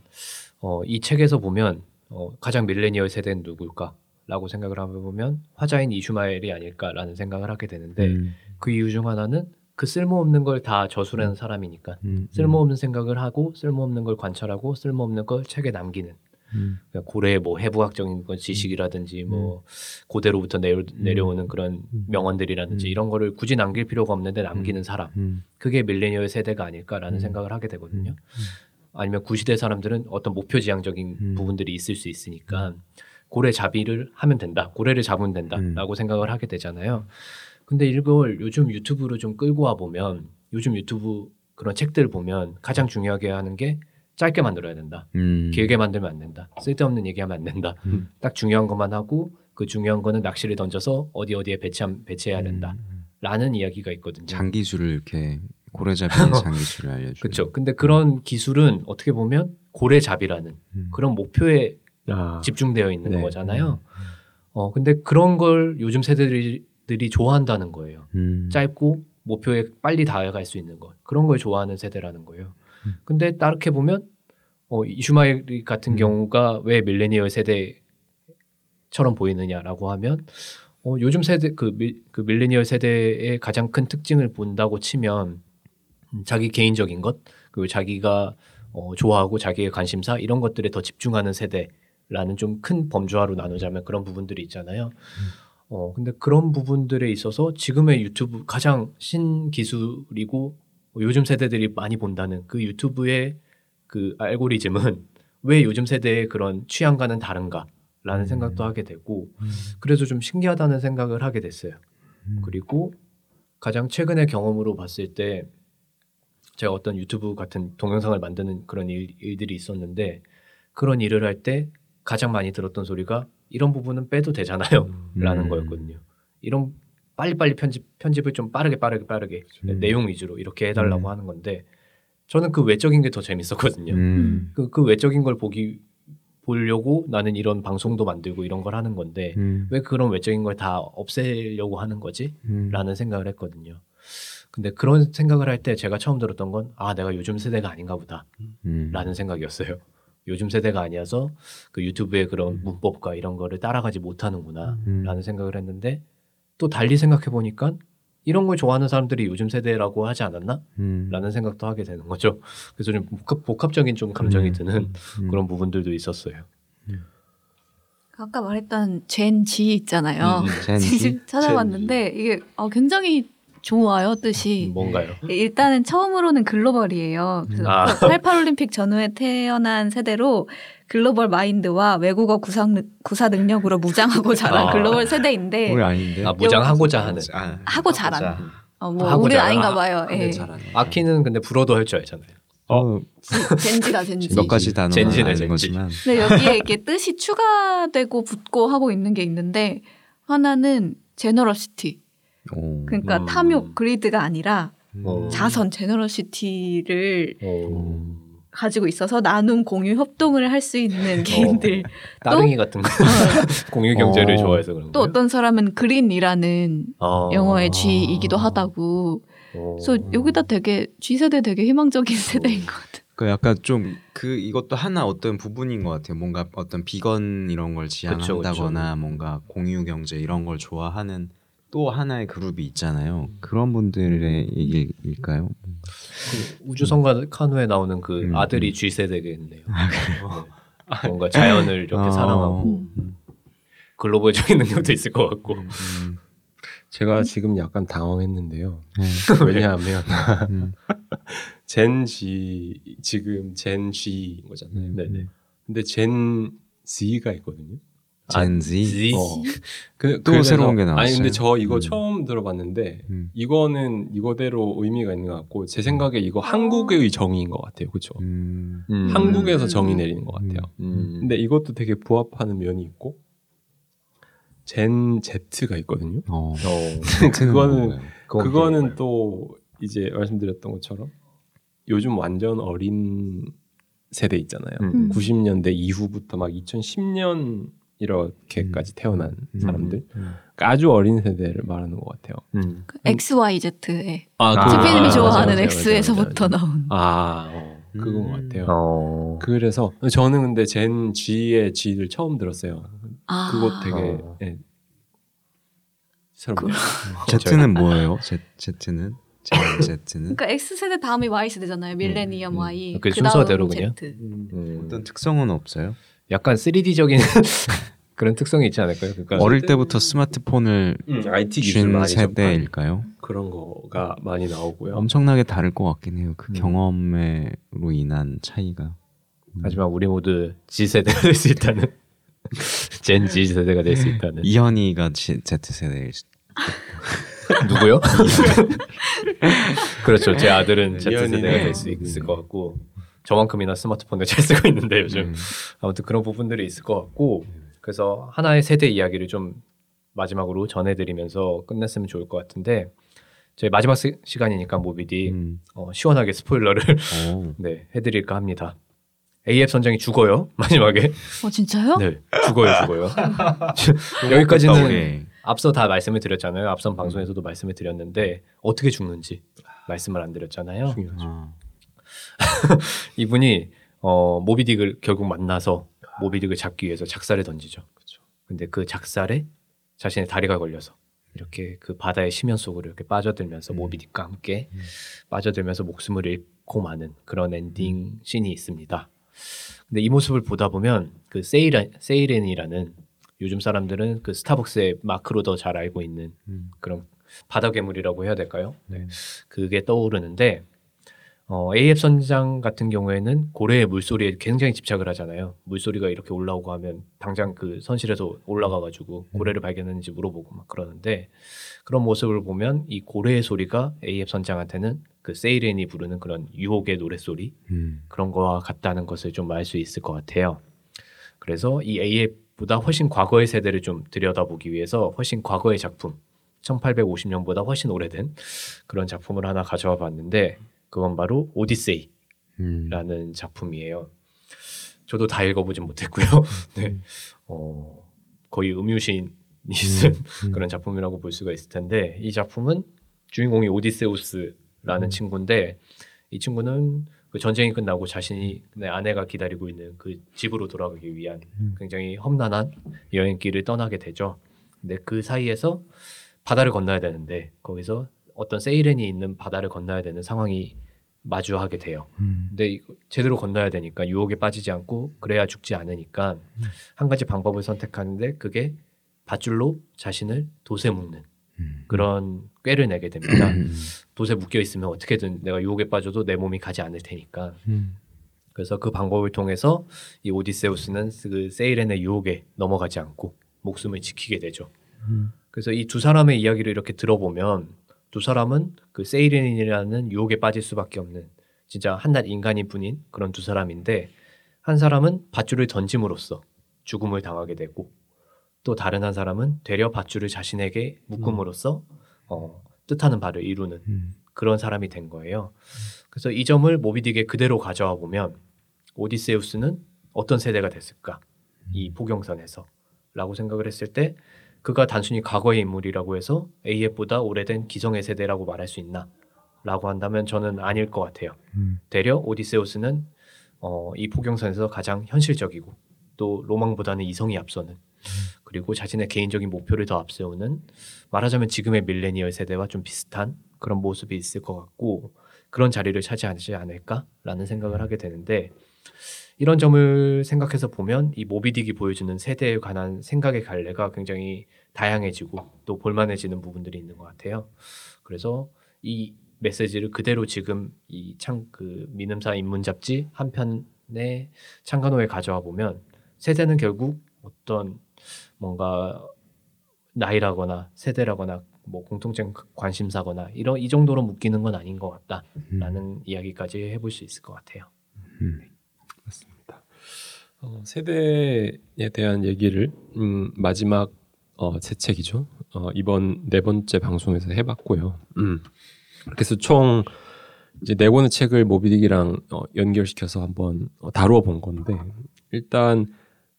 어, 이 책에서 보면 어, 가장 밀레니얼 세대는 누굴까라고 생각을 해보면 화자인 이슈마엘이 아닐까라는 생각을 하게 되는데 음, 그 이유 중 하나는 그 쓸모없는 걸 다 저술하는 사람이니까 음, 쓸모없는 생각을 하고 쓸모없는 걸 관찰하고 쓸모없는 걸 책에 남기는. 음, 그러니까 고래의 뭐 해부학적인 건 지식이라든지 뭐 고대로부터 내려, 내려오는 그런 명언들이라든지 음. 이런 거를 굳이 남길 필요가 없는데 남기는 사람. 음, 그게 밀레니얼 세대가 아닐까라는 음. 생각을 하게 되거든요. 음. 아니면 구시대 사람들은 어떤 목표 지향적인 음. 부분들이 있을 수 있으니까 고래 잡이를 하면 된다. 고래를 잡으면 된다라고 생각을 하게 되잖아요. 근데 이걸 요즘 유튜브로 좀 끌고 와 보면 요즘 유튜브 그런 책들 보면 가장 중요하게 하는 게 짧게 만들어야 된다. 음. 길게 만들면 안 된다. 쓸데없는 얘기하면 안 된다. 음. 딱 중요한 것만 하고 그 중요한 거는 낚시를 던져서 어디 어디에 배치 배치해야 된다. 음. 라는 이야기가 있거든요. 장기술을 이렇게 고래잡이의 장기술을 알려줘. 그렇죠. 근데 그런 기술은 어떻게 보면 고래잡이라는 음. 그런 목표에 아, 집중되어 있는 네. 거잖아요. 어 근데 그런 걸 요즘 세대들이 들이 좋아한다는 거예요. 음. 짧고 목표에 빨리 다가갈 수 있는 것 그런 걸 좋아하는 세대라는 거예요. 음. 근데 따르게 보면 어, 이슈마일 같은 음. 경우가 왜 밀레니얼 세대처럼 보이느냐라고 하면 어, 요즘 세대 그, 밀, 그 밀레니얼 세대의 가장 큰 특징을 본다고 치면 음, 자기 개인적인 것 그리고 자기가 어, 좋아하고 자기의 관심사 이런 것들에 더 집중하는 세대라는 좀 큰 범주화로 나누자면 그런 부분들이 있잖아요. 어 근데 그런 부분들에 있어서 지금의 유튜브 가장 신기술이고 요즘 세대들이 많이 본다는 그 유튜브의 그 알고리즘은 왜 요즘 세대의 그런 취향과는 다른가라는 생각도 하게 되고 그래서 좀 신기하다는 생각을 하게 됐어요. 그리고 가장 최근의 경험으로 봤을 때 제가 어떤 유튜브 같은 동영상을 만드는 그런 일, 일들이 있었는데 그런 일을 할 때 가장 많이 들었던 소리가 이런 부분은 빼도 되잖아요 라는 음. 거였거든요. 이런 빨리빨리 편집 편집을 좀 빠르게 빠르게 빠르게 음. 내용 위주로 이렇게 해달라고 음. 하는 건데 저는 그 외적인 게 더 재밌었거든요. 음. 그, 그 외적인 걸 보기 보려고 나는 이런 방송도 만들고 이런 걸 하는 건데 음. 왜 그런 외적인 걸 다 없애려고 하는 거지? 음. 라는 생각을 했거든요. 근데 그런 생각을 할 때 제가 처음 들었던 건 아 내가 요즘 세대가 아닌가 보다 음. 라는 생각이었어요. 요즘 세대가 아니어서 그 유튜브의 그런 문법과 이런 거를 따라가지 못하는구나 음. 라는 생각을 했는데 또 달리 생각해 보니까 이런 걸 좋아하는 사람들이 요즘 세대라고 하지 않았나? 음. 라는 생각도 하게 되는 거죠. 그래서 좀 복합, 복합적인 좀 감정이 음. 드는 음. 그런 부분들도 있었어요. 아까 말했던 젠지 있잖아요. 음, 음. 젠지? 지금 찾아봤는데 이게 어, 굉장히 좋아요 뜻이. 뭔가요? 일단은 처음으로는 글로벌이에요. 그래서 아. 88 올림픽 전후에 태어난 세대로 글로벌 마인드와 외국어 구사, 구사 능력으로 무장하고 자란 아. 글로벌 세대인데 우리 아닌데. 아 무장하고자 하는 아, 하고 자란. 하고자. 어, 뭐 하고 우리 자란. 아닌가 봐요. 예. 잘하네. 아키는 근데 불어도 할 줄 알잖아요. 어, 젠지다 젠지. 몇 가지 단어가 젠지네, 아는 젠지. 거지만 근데 여기에 이렇게 뜻이 추가되고 붙고 하고 있는 게 있는데 하나는 제너러시티. 오. 그러니까 음. 탐욕 그리드가 아니라 어. 자선 제너러시티를 어. 가지고 있어서 나눔 공유 협동을 할 수 있는 개인들. 따릉이 같은 거 공유 경제를 어. 좋아해서 그런 또 거예요. 어떤 사람은 그린이라는 어. 영어의 G이기도 하다고. 어. 그래서 여기다 되게 G 세대 되게 희망적인 세대인 것 같아. 그 약간 좀 그 이것도 하나 어떤 부분인 것 같아요. 뭔가 어떤 비건 이런 걸 지향한다거나 뭔가 공유 경제 이런 걸 좋아하는 또 하나의 그룹이 있잖아요. 그런 분들의 얘기일까요? 그 우주선과 카누에 나오는 그 음, 아들이 G 세대겠네요. 네. 뭔가 자연을 이렇게 어. 사랑하고 글로벌적인 능력도 있을 것 같고. 음. 제가 지금 약간 당황했는데요. 네. 왜냐하면 음. 젠지 지금 젠G인 거잖아요. 음. 네네. 근데 젠 Z가 있거든요. 젠지. Z. 어. 그, 또 그래서- 새로운 게 나왔어요? 아니 근데 저 이거 음. 처음 들어봤는데 음. 이거는 이거대로 의미가 있는 것 같고 제 생각에 이거 한국의 정의인 것 같아요. 그렇죠? 음. 음. 한국에서 음. 정의 내리는 것 같아요. 음. 근데 이것도 되게 부합하는 면이 있고 젠 Z가 있거든요. 어. 어. 그거는 그거는? 또 이제 말씀드렸던 것처럼 요즘 완전 어린 세대 있잖아요. 음. 90년대 이후부터 막 2010년 이렇게까지 태어난 음. 사람들 음. 그러니까 아주 어린 세대를 말하는 것 같아요. 음. 그 XYZ에 아, 아, 스피님이 맞아요, 좋아하는 맞아요, X에서부터 맞아요, 맞아요. 나온. 아, 어, 그건 것 음. 같아요. 어. 그래서 저는 근데 젠 G의 G를 처음 들었어요. 아. 그거 되게 어. 예, 새롭네요. Z는 뭐예요? Z, Z는? Z는? 그러니까 X 세대 다음이 Y 세대잖아요. 밀레니엄 음. Y. 그 순서대로 그냥? Z. 음. 어떤 특성은 없어요? 약간 3D적인 그런 특성이 있지 않을까요? 그러니까 어릴 때부터 스마트폰을 음, IT 기술 쥔 많이 세대일까요? 그런 거가 많이 나오고요. 엄청나게 다를 것 같긴 해요. 그 음. 경험으로 인한 차이가. 하지만 우리 모두 G 세대가 될 수 있다는 젠 G 세대가 될 수 있다는 이현이가 Z 세대일 수. 누구요? 그렇죠. 제 아들은 네, Z. 세대가 될 수 있을 것 같고 저만큼이나 스마트폰을 잘 쓰고 있는데 요즘 음. 아무튼 그런 부분들이 있을 것 같고 그래서 하나의 세대 이야기를 좀 마지막으로 전해드리면서 끝냈으면 좋을 것 같은데 저희 마지막 시, 시간이니까 모비디 음. 어, 시원하게 스포일러를 어. 네 해드릴까 합니다. AF 선장이 죽어요 마지막에 어 진짜요? 네 죽어요 죽어요 여기까지는 오케이. 앞서 다 말씀을 드렸잖아요 앞선 방송에서도 말씀을 드렸는데 어떻게 죽는지 말씀을 안 드렸잖아요 중요하죠. 아. 이분이 어, 모비딕을 결국 만나서 모비딕을 잡기 위해서 작살을 던지죠. 그렇죠. 근데 그 작살에 자신의 다리가 걸려서 이렇게 그 바다의 심연 속으로 이렇게 빠져들면서 음. 모비딕과 함께 음. 빠져들면서 목숨을 잃, 잃고 마는 그런 엔딩 씬이 있습니다. 근데 이 모습을 보다 보면 그 세이렌 세이렌이라는 요즘 사람들은 그 스타벅스의 마크로 더 잘 알고 있는 음. 그런 바다 괴물이라고 해야 될까요? 네. 그게 떠오르는데 어, 에이해브 선장 같은 경우에는 고래의 물소리에 굉장히 집착을 하잖아요. 물소리가 이렇게 올라오고 하면 당장 그 선실에서 올라가가지고 고래를 발견했는지 물어보고 막 그러는데 그런 모습을 보면 이 고래의 소리가 AF 선장한테는 그 세이렌이 부르는 그런 유혹의 노랫소리 음. 그런 거와 같다는 것을 좀 알 수 있을 것 같아요. 그래서 이 AF보다 훨씬 과거의 세대를 좀 들여다보기 위해서 훨씬 과거의 작품, 1850년보다 훨씬 오래된 그런 작품을 하나 가져와 봤는데 그건 바로 오디세이라는 음. 작품이에요. 저도 다 읽어보진 못했고요. 네, 어, 거의 음유시인이 쓴 음. 그런 작품이라고 볼 수가 있을 텐데 이 작품은 주인공이 오디세우스라는 친구인데 이 친구는 그 전쟁이 끝나고 자신이 내 아내가 기다리고 있는 그 집으로 돌아가기 위한 굉장히 험난한 여행길을 떠나게 되죠. 근데 그 사이에서 바다를 건너야 되는데 거기서 어떤 세이렌이 있는 바다를 건너야 되는 상황이 마주하게 돼요. 음. 근데 제대로 건너야 되니까 유혹에 빠지지 않고 그래야 죽지 않으니까 한 가지 방법을 선택하는데 그게 밧줄로 자신을 돛에 묶는 음. 그런 꾀를 내게 됩니다. 음. 돛에 묶여 있으면 어떻게든 내가 유혹에 빠져도 내 몸이 가지 않을 테니까. 음. 그래서 그 방법을 통해서 이 오디세우스는 그 세이렌의 유혹에 넘어가지 않고 목숨을 지키게 되죠. 음. 그래서 이 두 사람의 이야기를 이렇게 들어보면 두 사람은 그 세이렌이라는 유혹에 빠질 수밖에 없는 진짜 한낱 인간일 뿐인 그런 두 사람인데 한 사람은 밧줄을 던짐으로써 죽음을 당하게 되고 또 다른 한 사람은 되려 밧줄을 자신에게 묶음으로써 어, 뜻하는 바를 이루는 음. 그런 사람이 된 거예요. 그래서 이 점을 모비딕에 그대로 가져와 보면 오디세우스는 어떤 세대가 됐을까? 이 포경선에서 라고 생각을 했을 때 그가 단순히 과거의 인물이라고 해서 AF보다 오래된 기성의 세대라고 말할 수 있나? 라고 한다면 저는 아닐 것 같아요. 음. 되려 오디세우스는 어, 이 포경선에서 가장 현실적이고 또 로망보다는 이성이 앞서는 그리고 자신의 개인적인 목표를 더 앞세우는 말하자면 지금의 밀레니얼 세대와 좀 비슷한 그런 모습이 있을 것 같고 그런 자리를 차지하지 않을까라는 생각을 하게 되는데 이런 점을 생각해서 보면 이 모비딕이 보여주는 세대에 관한 생각의 갈래가 굉장히 다양해지고 또 볼만해지는 부분들이 있는 것 같아요. 그래서 이 메시지를 그대로 지금 이 창 그 민음사 인문 잡지 한 편의 창간호에 가져와 보면 세대는 결국 어떤 뭔가 나이라거나 세대라거나 뭐 공통적 관심사거나 이런 이 정도로 묶이는 건 아닌 것 같다라는 이야기까지 해볼 수 있을 것 같아요. 맞습니다. 어, 세대에 대한 얘기를 음, 마지막 어, 제 책이죠. 어, 이번 네 번째 방송에서 해봤고요. 음. 그래서 총 이제 네 권의 책을 모비딕이랑 어, 연결시켜서 한번 어, 다루어 본 건데 일단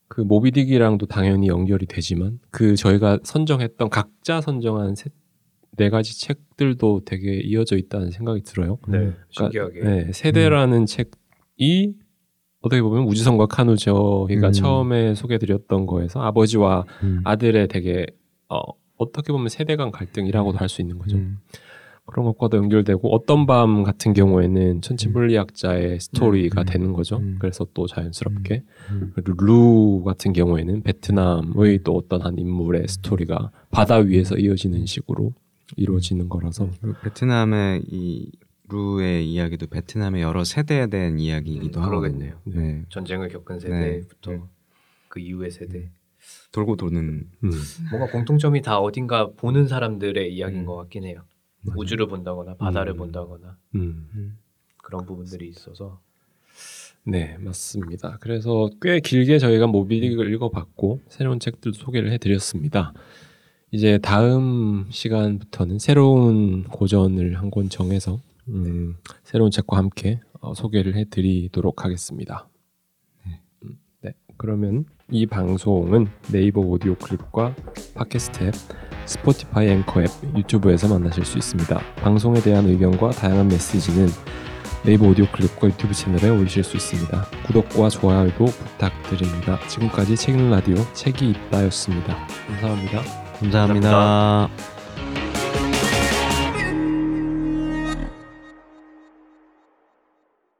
그 모비딕이랑도 당연히 연결이 되지만 그 저희가 선정했던 각자 선정한 세, 네 가지 책들도 되게 이어져 있다는 생각이 들어요. 네, 그러니까, 신기하게. 네, 세대라는 책이 어떻게 보면 우주선과 카누저희가 음. 처음에 소개드렸던 거에서 아버지와 음. 아들의 되게 어, 어떻게 보면 세대 간 갈등이라고도 할 수 있는 거죠. 음. 그런 것과도 연결되고 어떤 밤 같은 경우에는 천체물리학자의 스토리가 음. 되는 거죠. 음. 그래서 또 자연스럽게 음. 루 같은 경우에는 베트남의 또 어떤 한 인물의 스토리가 바다 위에서 이어지는 식으로 이루어지는 거라서 베트남의 이 루의 이야기도 베트남의 여러 세대에 대한 이야기이기도 음, 하거든요. 그러겠네요. 네. 전쟁을 겪은 네. 세대부터 네. 그 이후의 세대 돌고 도는 음. 뭔가 공통점이 다 어딘가 보는 사람들의 이야기인 음. 것 같긴 해요. 맞아요. 우주를 본다거나 바다를 음. 본다거나 음. 그런 부분들이 있어서 네, 맞습니다. 그래서 꽤 길게 저희가 모비딕을 읽어봤고 새로운 책들도 소개를 해드렸습니다. 이제 다음 시간부터는 새로운 고전을 한 권 정해서 음, 새로운 책과 함께 어, 소개를 해드리도록 하겠습니다. 음, 네, 그러면 이 방송은 네이버 오디오 클립과 팟캐스트 앱, 스포티파이 앵커 앱, 유튜브에서 만나실 수 있습니다. 방송에 대한 의견과 다양한 메시지는 네이버 오디오 클립과 유튜브 채널에 올리실 수 있습니다. 구독과 좋아요도 부탁드립니다. 지금까지 책 읽는 라디오 책이 있다였습니다. 감사합니다. 감사합니다. 감사합니다.